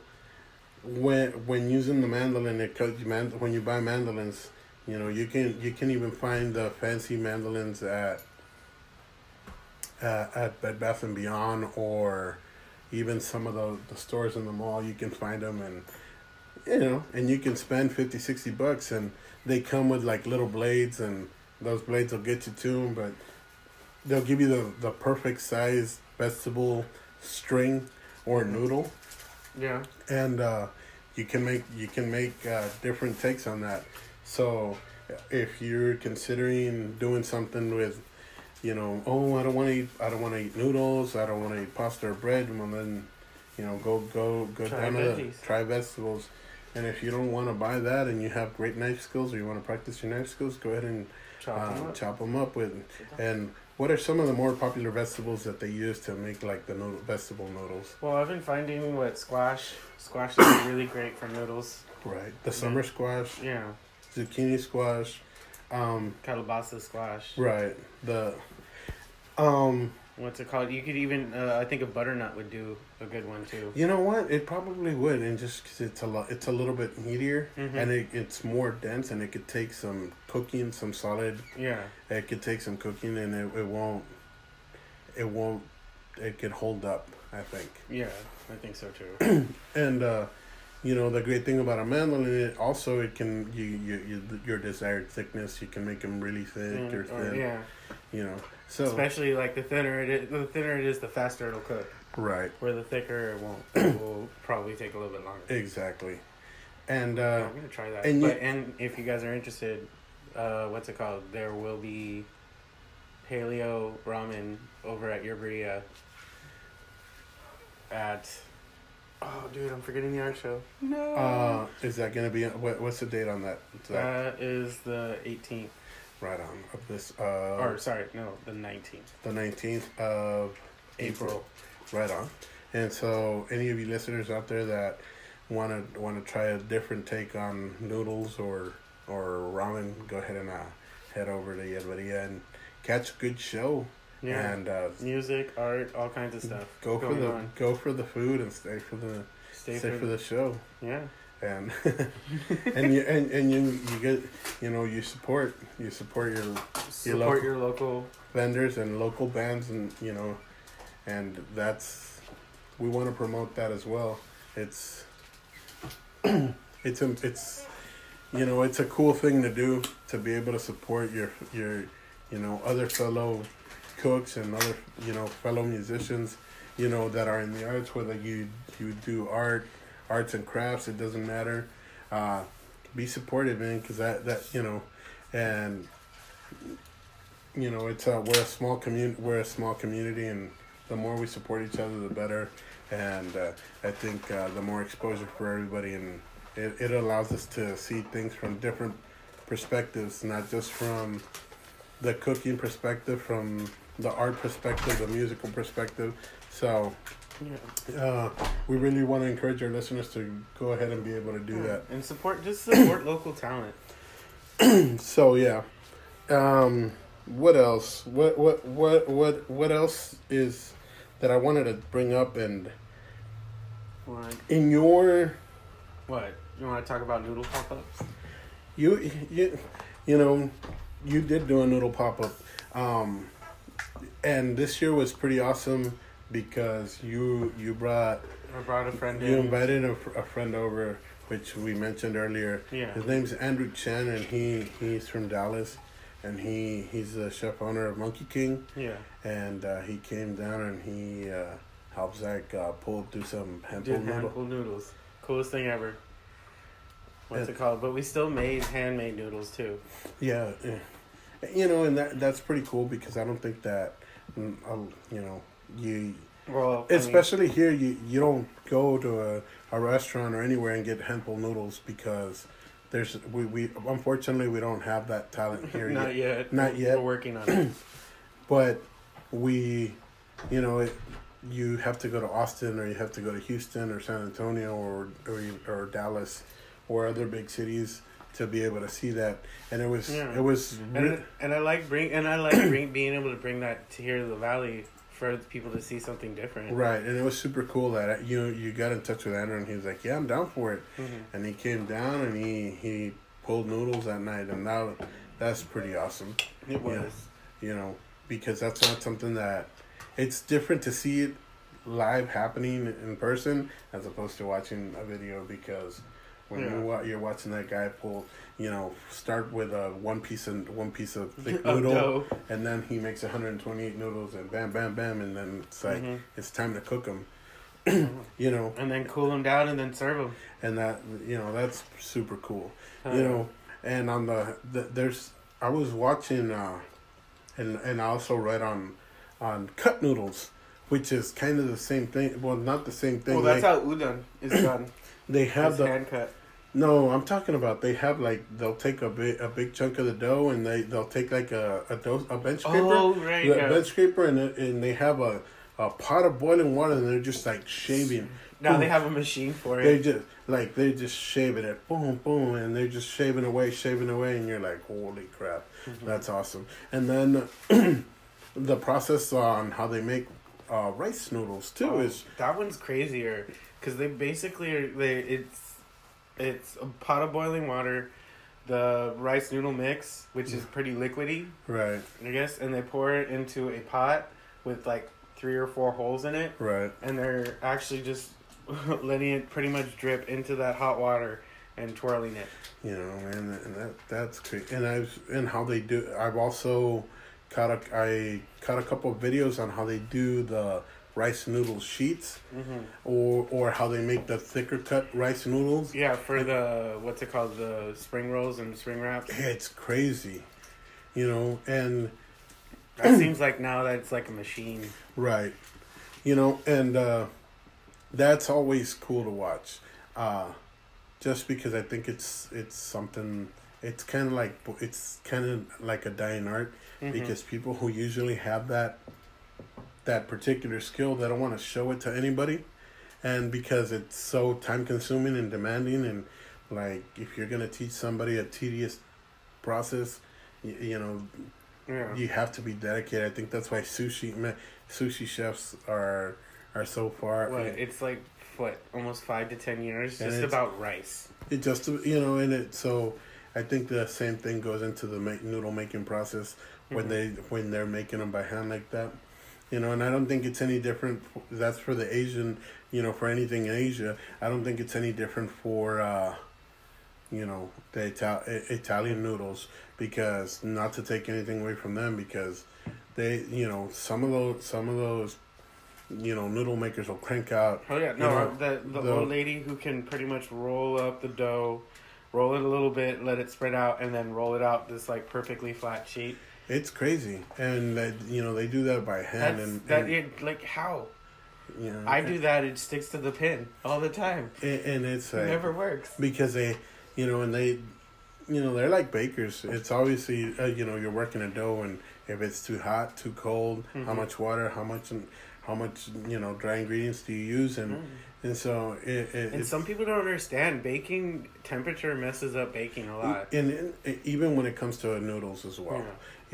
when when using the mandolin, it comes when you buy mandolins, you know you can you can even find the fancy mandolins at uh, at Bed Bath and Beyond or even some of the the stores in the mall. You can find them and you know and you can spend 50 60 bucks and they come with like little blades and those blades will get you to them, but they'll give you the the perfect size vegetable string or noodle Yeah. and uh, you can make you can make uh, different takes on that. So if you're considering doing something with, you know, oh I don't want to eat I don't want to eat noodles I don't want to eat pasta or bread, well then, you know, go go go Try down to veggies. try vegetables. And if you don't want to buy that and you have great knife skills or you want to practice your knife skills, go ahead and Chop uh, them up. chop them up with. And what are some of the more popular vegetables that they use to make like the noodle, vegetable noodles? Well, I've been finding what squash. Squash is really great for noodles. Right, the summer squash. Yeah. zucchini squash um Calabaza squash. right the um What's it called? You could even, uh, I think a butternut would do a good one too. you know what it probably would and just because it's a lot it's a little bit meatier Mhm. and it, it's more dense and it could take some cooking some solid Yeah. it could take some cooking and it, it won't it won't it could hold up i think Yeah, I think so too. and uh you know the great thing about a mandolin it also it can you, you, you your desired thickness you can make them really thick Mm, or or- thin yeah. you know so Especially like the thinner it is, the thinner it is, the faster it'll cook. right Where the thicker it won't, it will probably take a little bit longer. exactly and Yeah, uh I'm gonna try that. and you- and if you guys are interested, uh, what's it called? There will be paleo ramen over at your. At oh, dude, I'm forgetting the art show. No, uh is that gonna be what, what's the date on that, Is that that is the 18th. right on of this uh or sorry, no, the 19th. the 19th of April. Right on. And so, any of you listeners out there that want to want to try a different take on noodles or or ramen, go ahead and uh, head over to Yerberia and catch a good show. Yeah, And uh, music, art, all kinds of stuff. go for the on. go for the food and stay for the Stay, stay, for the show. yeah. And and you and, and you you get you know you support you support your Support local- your local. vendors and local bands and you know and that's we want to promote that as well it's it's a, it's you know it's a cool thing to do to be able to support your your you know other fellow cooks and other you know fellow musicians you know that are in the arts whether you you do art arts and crafts it doesn't matter. Uh be supportive man because that that you know and you know it's uh we're a small community we're a small community and the more we support each other the better. And uh, i think uh, the more exposure for everybody and it, it allows us to see things from different perspectives not just from the cooking perspective from the art perspective the musical perspective so Yeah. uh, we really want to encourage our listeners to go ahead and be able to do that And support, just support local talent. So yeah, um, what else? What what what what what else is that I wanted to bring up? And Like, in your what? You want to talk about noodle pop ups? you you you know you did do a noodle pop up, um, and this year was pretty awesome because you you brought I brought a friend you in. invited a, a friend over, which we mentioned earlier. Yeah. His name's Andrew Chen, and he he's from Dallas, and he he's the chef owner of Monkey King. Yeah. and uh, he came down and he uh, helped Zach uh, pull do some hemp Did noodle. noodles. Coolest thing ever. What's Yeah. it called? But we still made handmade noodles too. Yeah, yeah, you know, and that that's pretty cool because I don't think that, mm, um, you know, you Well, I mean, especially here you you don't go to a, a restaurant or anywhere and get hemple noodles because there's we, we unfortunately we don't have that talent here not yet. yet. Not yet. We're working on it. but we you know it, you have to go to austin or you have to go to houston or san antonio or or, or dallas or other big cities to be able to see that and it was Yeah. it was re- and and I like bring and I like bring being able to bring that to here to the valley for people to see something different. right and it was super cool that uh, you you got in touch with andrew and he was like yeah i'm down for it Mhm. and he came down and he he pulled noodles that night and now that's pretty awesome It was. you know, because that's not something that it's different to see it live happening in person as opposed to watching a video because when Yeah. you wa- you're watching that guy pull, you know, start with a one piece and one piece of thick noodle, dough. and then he makes 128 noodles and bam, bam, bam, and then it's like Mhm. it's time to cook them. you know, And then cool them down and then serve them. and that you know that's super cool you know and on the, the there's i was watching uh and and i also read on on cut noodles which is kind of the same thing well not the same thing Well, that's they, how udon is done. They have It's the hand cut. no i'm talking about they have like they'll take a big a big chunk of the dough and they they'll take like a a, dough, a bench scraper Oh, right. Yeah. bench scraper and and they have a a pot of boiling water and they're just like shaving Now they have a machine for it. they just like they're just shaving it, boom, boom, and they're just shaving away, shaving away, and you're like, holy crap, Mm-hmm. that's awesome. And then the process on how they make uh, rice noodles too Oh, is that one's crazier because they basically are they it's it's a pot of boiling water, the rice noodle mix, which is pretty liquidy, right, I guess, and they pour it into a pot with like three or four holes in it, right, and they're actually just letting it pretty much drip into that hot water and twirling it. You know, and, and that that's great. And I've and how they do. I've also caught a I caught a couple of videos on how they do the rice noodle sheets, Mm-hmm. or or how they make the thicker cut rice noodles. Yeah, for the what's it called, the spring rolls and spring wraps. It's crazy, you know, and That seems like now that it's like a machine. right, you know, and uh, that's always cool to watch. Uh, just because I think it's it's something. It's kind of like it's kind of like a dying art Mhm. because people who usually have that that particular skill they don't want to show it to anybody and because it's so time consuming and demanding and like if you're gonna teach somebody a tedious process you, you know yeah. you have to be dedicated i think that's why sushi sushi chefs are are so far What? It's like what, almost five to ten years, just about rice. it just you know and it so i think the same thing goes into the make, noodle making process when Mhm. they when they're making them by hand like that you know and i don't think it's any different that's for the asian you know for anything in asia i don't think it's any different for uh you know the Ital- italian noodles because not to take anything away from them because they you know some of those some of those you know noodle makers will crank out Oh yeah, You no, know, the the, the- old lady who can pretty much roll up the dough, roll it a little bit, let it spread out, and then roll it out this like perfectly flat sheet. It's crazy, and that you know they do that by hand, That's and, that. and It, like how you know, I do that, it sticks to the pin all the time. and, and it's It like, never works. because they, you know, and they, you know, they're like bakers. It's obviously uh, you know you're working a dough, and if it's too hot, too cold, how Mhm. much water, how much, how much you know dry ingredients do you use, and Mm. and so it, it And some people don't understand baking temperature messes up baking a lot. and, and even when it comes to noodles as well.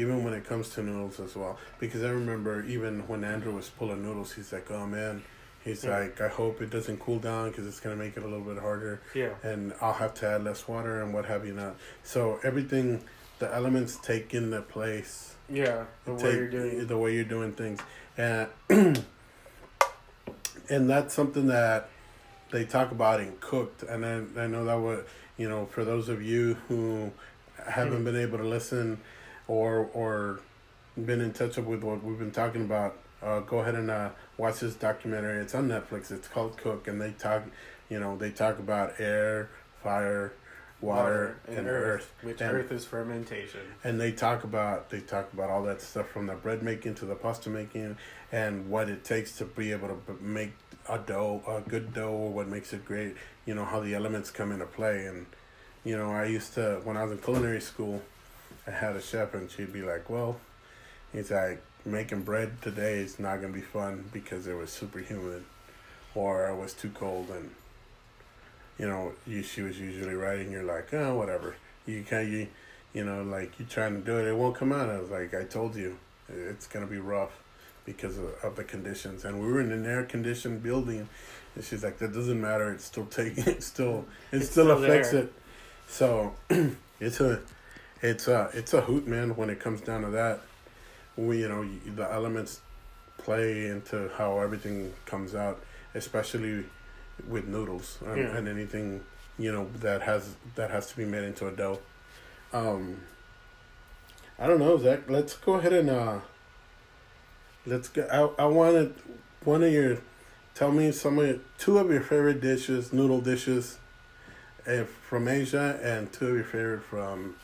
Even when it comes to noodles as well. Because I remember even when Andrew was pulling noodles, he's like, "Oh man," he's Yeah. like, "I hope it doesn't cool down because it's gonna make it a little bit harder, Yeah. and I'll have to add less water and what have you not." So everything, the elements take in into place. Yeah. The way you're doing. the way you're doing things, and and that's something that they talk about in cooked. And I I know that would you know for those of you who haven't Mhm. been able to listen or or been in touch with what we've been talking about, uh, go ahead and uh, watch this documentary. It's on Netflix. It's called Cooked, and they talk, you know, they talk about air, fire, water, and, earth. Which And- earth is fermentation. And they talk about they talk about all that stuff from the bread making to the pasta making, and what it takes to be able to make a dough, a good dough, or what makes it great. You know how the elements come into play, and you know I used to when I was in culinary school, I had a chef, and she'd be like, "Well," he's like, "Making bread today is not gonna be fun because it was super humid, or it was too cold," and you know, you, she was usually right, and you're like, "Oh, whatever." You can you you know, like you're trying to do it, it won't come out. I was like, I told you, it's gonna be rough because of, of the conditions. And we were in an air conditioned building, and she's like, that doesn't matter. It's still taking. It still. It It's still, still affects there. it. So, it's a, it's a, it's a hoot, man. When it comes down to that, we you know the elements play into how everything comes out, especially with noodles and, Yeah. and anything you know that has that has to be made into a dough. Um, I don't know, Zach. Let's go ahead and uh, let's go. I I wanted one of your tell me some of your, two of your favorite dishes, noodle dishes, uh, from Asia, and two of your favorite from,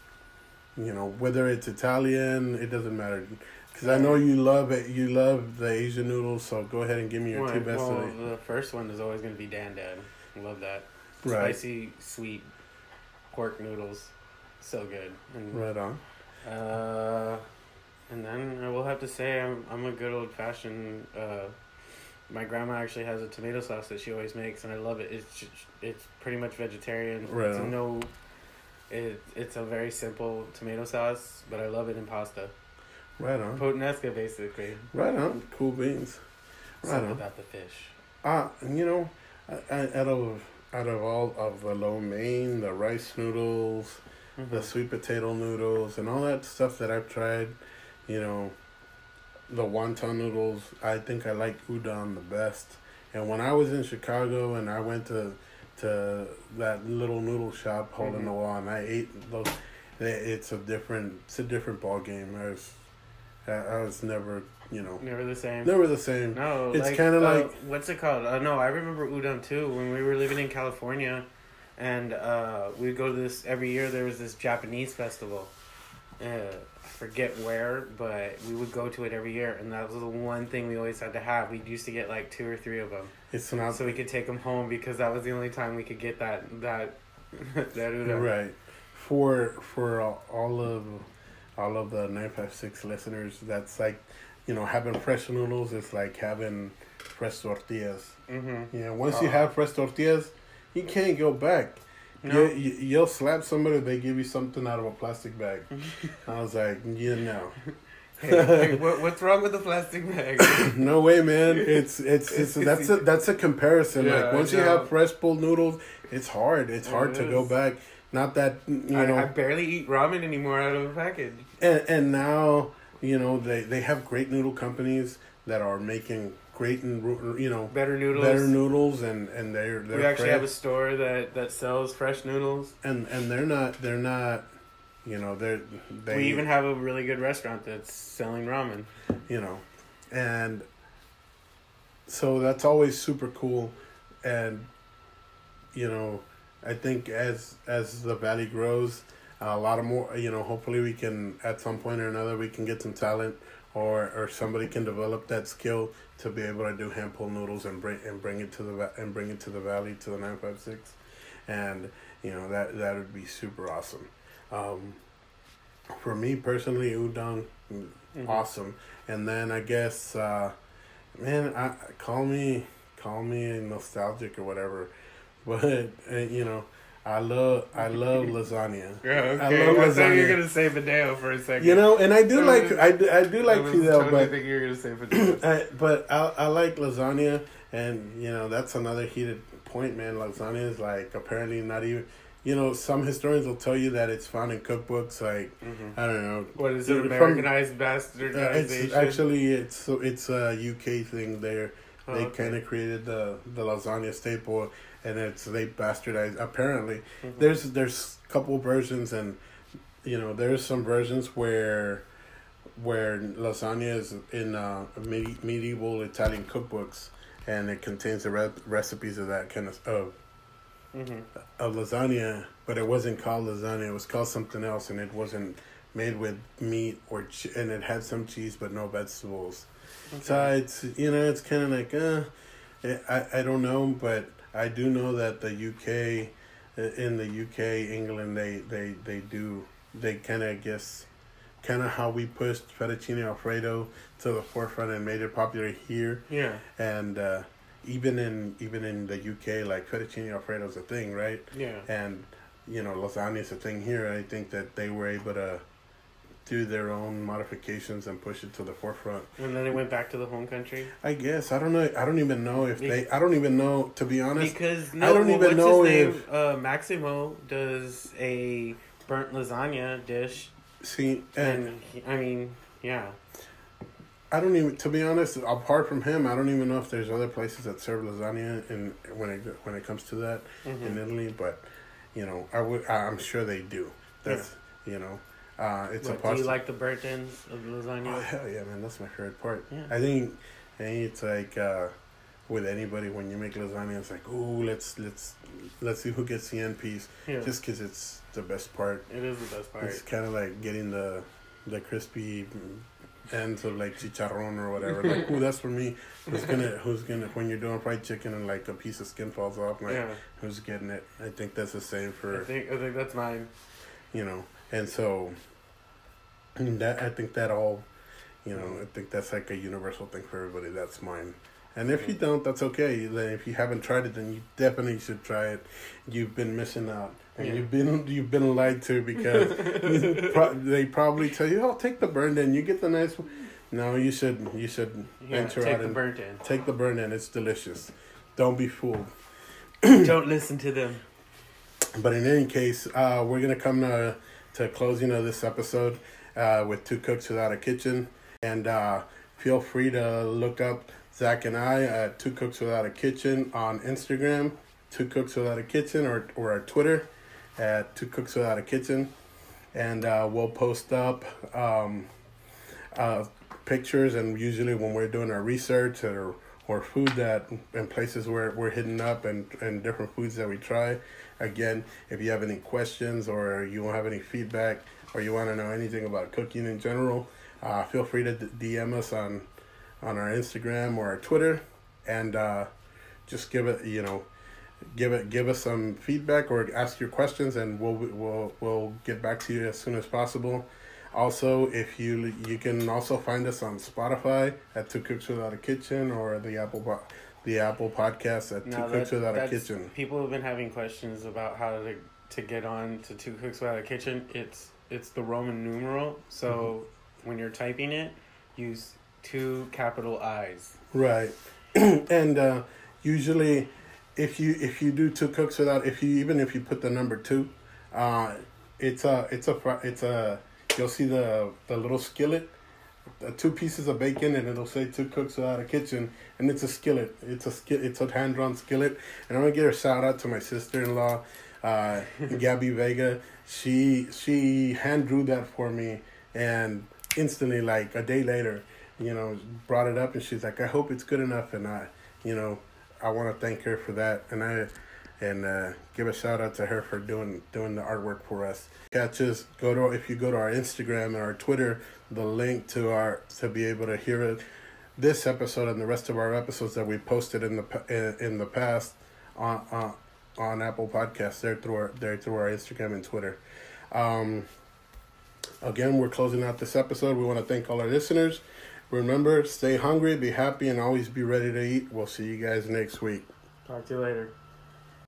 you know, whether it's Italian, it doesn't matter. Because I know you love it. You love the Asian noodles, so go ahead and give me your two best. well, of the, the first one is always going to be Dan Dan. Love that. right, Spicy, sweet pork noodles. So good. And, right on. Uh, and then I will have to say I'm I'm a good old fashioned. Uh, my grandma actually has a tomato sauce that she always makes, and I love it. It's just, it's pretty much vegetarian. Right It's no, it it's a very simple tomato sauce, but I love it in pasta. Right on. Puttanesca, basically. Right on. Cool beans. Right Something on. about the fish. Ah, and you know, out of out of all of the lo mein, the rice noodles, the Mhm. sweet potato noodles, and all that stuff that I've tried, you know, the wonton noodles. I think I like udon the best, And when I was in Chicago and I went to to that little noodle shop hole in the wall and I ate those, it's a different it's a different ball game. I was I, I was never you know Never the same. never the same. No, It's like, kinda uh, like- what's it called? Uh, no, I remember udon too. When we were living in California, and uh, we'd go to this every year. There was this Japanese festival. Uh, forget where, but we would go to it every year, and that was the one thing we always had to have. We used to get like two or three of them, It's not so we could take them home because that was the only time we could get that that that udon. Right. For for all- of all of the nine five six listeners, that's like, you know, having fresh noodles is like having fresh tortillas. Mm-hmm. Know, once you Oh. have fresh tortillas, you can't go back. No. You, you, you'll slap somebody, they give you something out of a plastic bag. Mm-hmm. I was like, you know, Hey, hey, what, what's wrong with the plastic bag? no way, man. It's it's it's that's a that's a comparison. Yeah, like once you have fresh pulled noodles, it's hard. It's hard It to go back. Not that you I, know. I barely eat ramen anymore out of a package. and and now you know they they have great noodle companies that are making great and you know Better noodles. better noodles and and they're they're we actually fresh. have a store that, that sells fresh noodles. and and they're not they're not you know they're they we even have a really good restaurant that's selling ramen. you know and so that's always super cool and you know i think as as the valley grows a lot of more you know hopefully we can at some point or another we can get some talent or or somebody can develop that skill to be able to do hand pull noodles and bring and bring it to the and bring it to the valley to the 956 and you know that that would be super awesome um for me personally udon Mhm. awesome. And then I guess, uh, man, I call me call me nostalgic or whatever, but uh, you know, I love I love lasagna. Yeah, okay. I I, love thought you were lasagna. gonna say Fideo for a second. You know, and I do Uh, like I do, I do like I was Fideo, totally but thinking you were gonna say Fideo. I, but I I like lasagna, and you know that's another heated point, man. Lasagna is like apparently not even. You know, some historians will tell you that it's found in cookbooks. Like Mhm. I don't know, What is it? Americanized Uh, bastardization. it's actually it's it's a UK thing. There, Oh, they okay. kind of created the the lasagna staple, and it's they bastardized. Apparently, Mhm. there's there's a couple versions, and you know there's some versions where where lasagna is in uh, medi- medieval Italian cookbooks, and it contains the re- recipes of that kind of of Mhm. of lasagna, but it wasn't called lasagna. It was called something else, and it wasn't made with meat or ch- and it had some cheese but no vegetables. So it's you know it's kind of like uh, I I don't know, but I do know that the UK, uh, in the UK, England, they they they do they kind of guess kind of how we pushed fettuccine alfredo to the forefront and made it popular here Yeah. and uh, even in even in the UK, like fettuccine alfredo is a thing, right? Yeah. And you know, lasagna is a thing here. I think that they were able to do their own modifications and push it to the forefront. And then it went back to the home country. I guess I don't know. I don't even know if they. I don't even know to be honest. Because I no, don't well, even what's know his if- name? Uh, Maximo does a burnt lasagna dish, See, and and he, I mean, yeah, I don't even. To be honest, apart from him, I don't even know if there's other places that serve lasagna. And when it when it comes to that. Mhm. in Italy, but you know, I would. I'm sure they do. That's you know, uh, it's What, a do you like the burnt ends of the Oh hell yeah, man! That's my favorite part. Yeah. I think, I think it's like uh, with anybody when you make lasagna, it's like, ooh, let's let's let's see who gets the end piece, Yeah, just 'cause it's the best part. it is the best part. It's kind of like getting the the crispy ends of like chicharron or whatever. like, ooh, that's for me. Who's gonna who's gonna when you're doing fried chicken and like a piece of skin falls off, like yeah, who's getting it? I think that's the same for I think I think that's mine. you know and so that i think that all you know i think that's like a universal thing for everybody that's mine. And if you don't that's okay. Then if you haven't tried it then you definitely should try it. You've been missing out. And Yeah. you've been you've been lied to because pro- they probably tell you oh take the burn in. You get the nice one. No you should you should Yeah, venture take out the and burnt end. take the burn in. It's delicious. Don't be fooled. Don't listen to them. But in any case, uh, we're gonna come to to closing of this episode uh, with two cooks without a kitchen, and uh, feel free to look up Zach and I at Two Cooks Without a Kitchen on Instagram, Two Cooks Without a Kitchen, or or our Twitter at Two Cooks Without a Kitchen, and uh, we'll post up um, uh, pictures. And usually when we're doing our research or or food that in places where we're hitting up and and different foods that we try. Again, if you have any questions or you don't have any feedback or you want to know anything about cooking in general, uh, feel free to DM us on on our Instagram or our Twitter, and uh, just give it you know give it give us some feedback or ask your questions, and we'll we'll we'll get back to you as soon as possible. Also, if you you can also find us on Spotify at Two Cooks Without a Kitchen or the Apple the Apple Podcast at Now Two Cooks Without a Kitchen. People have been having questions about how to to get on to Two Cooks Without a Kitchen. It's it's the Roman numeral. So Mm-hmm. when you're typing it, use two capital I's. Right, and uh, usually, if you if you do two cooks without if you even if you put the number two, uh, it's a it's a it's a you'll see the the little skillet, the two pieces of bacon, and it'll say two cooks without a kitchen, and it's a skillet. It's a skill. It's a hand drawn skillet, and I'm gonna give a shout out to my sister in law, uh, Gabby Vega. She she hand drew that for me, and instantly, like a day later, you know, brought it up, and she's like, "I hope it's good enough," and I, you know, I want to thank her for that, and I, and uh, give a shout out to her for doing doing the artwork for us. Catch us. Go to if you go to our Instagram and our Twitter, the link to our to be able to hear it, this episode and the rest of our episodes that we posted in the in, the past on on on Apple Podcasts. There through our there through our Instagram and Twitter. Um, again, we're closing out this episode. We want to thank all our listeners. Remember, stay hungry, be happy, and always be ready to eat. We'll see you guys next week. Talk to you later.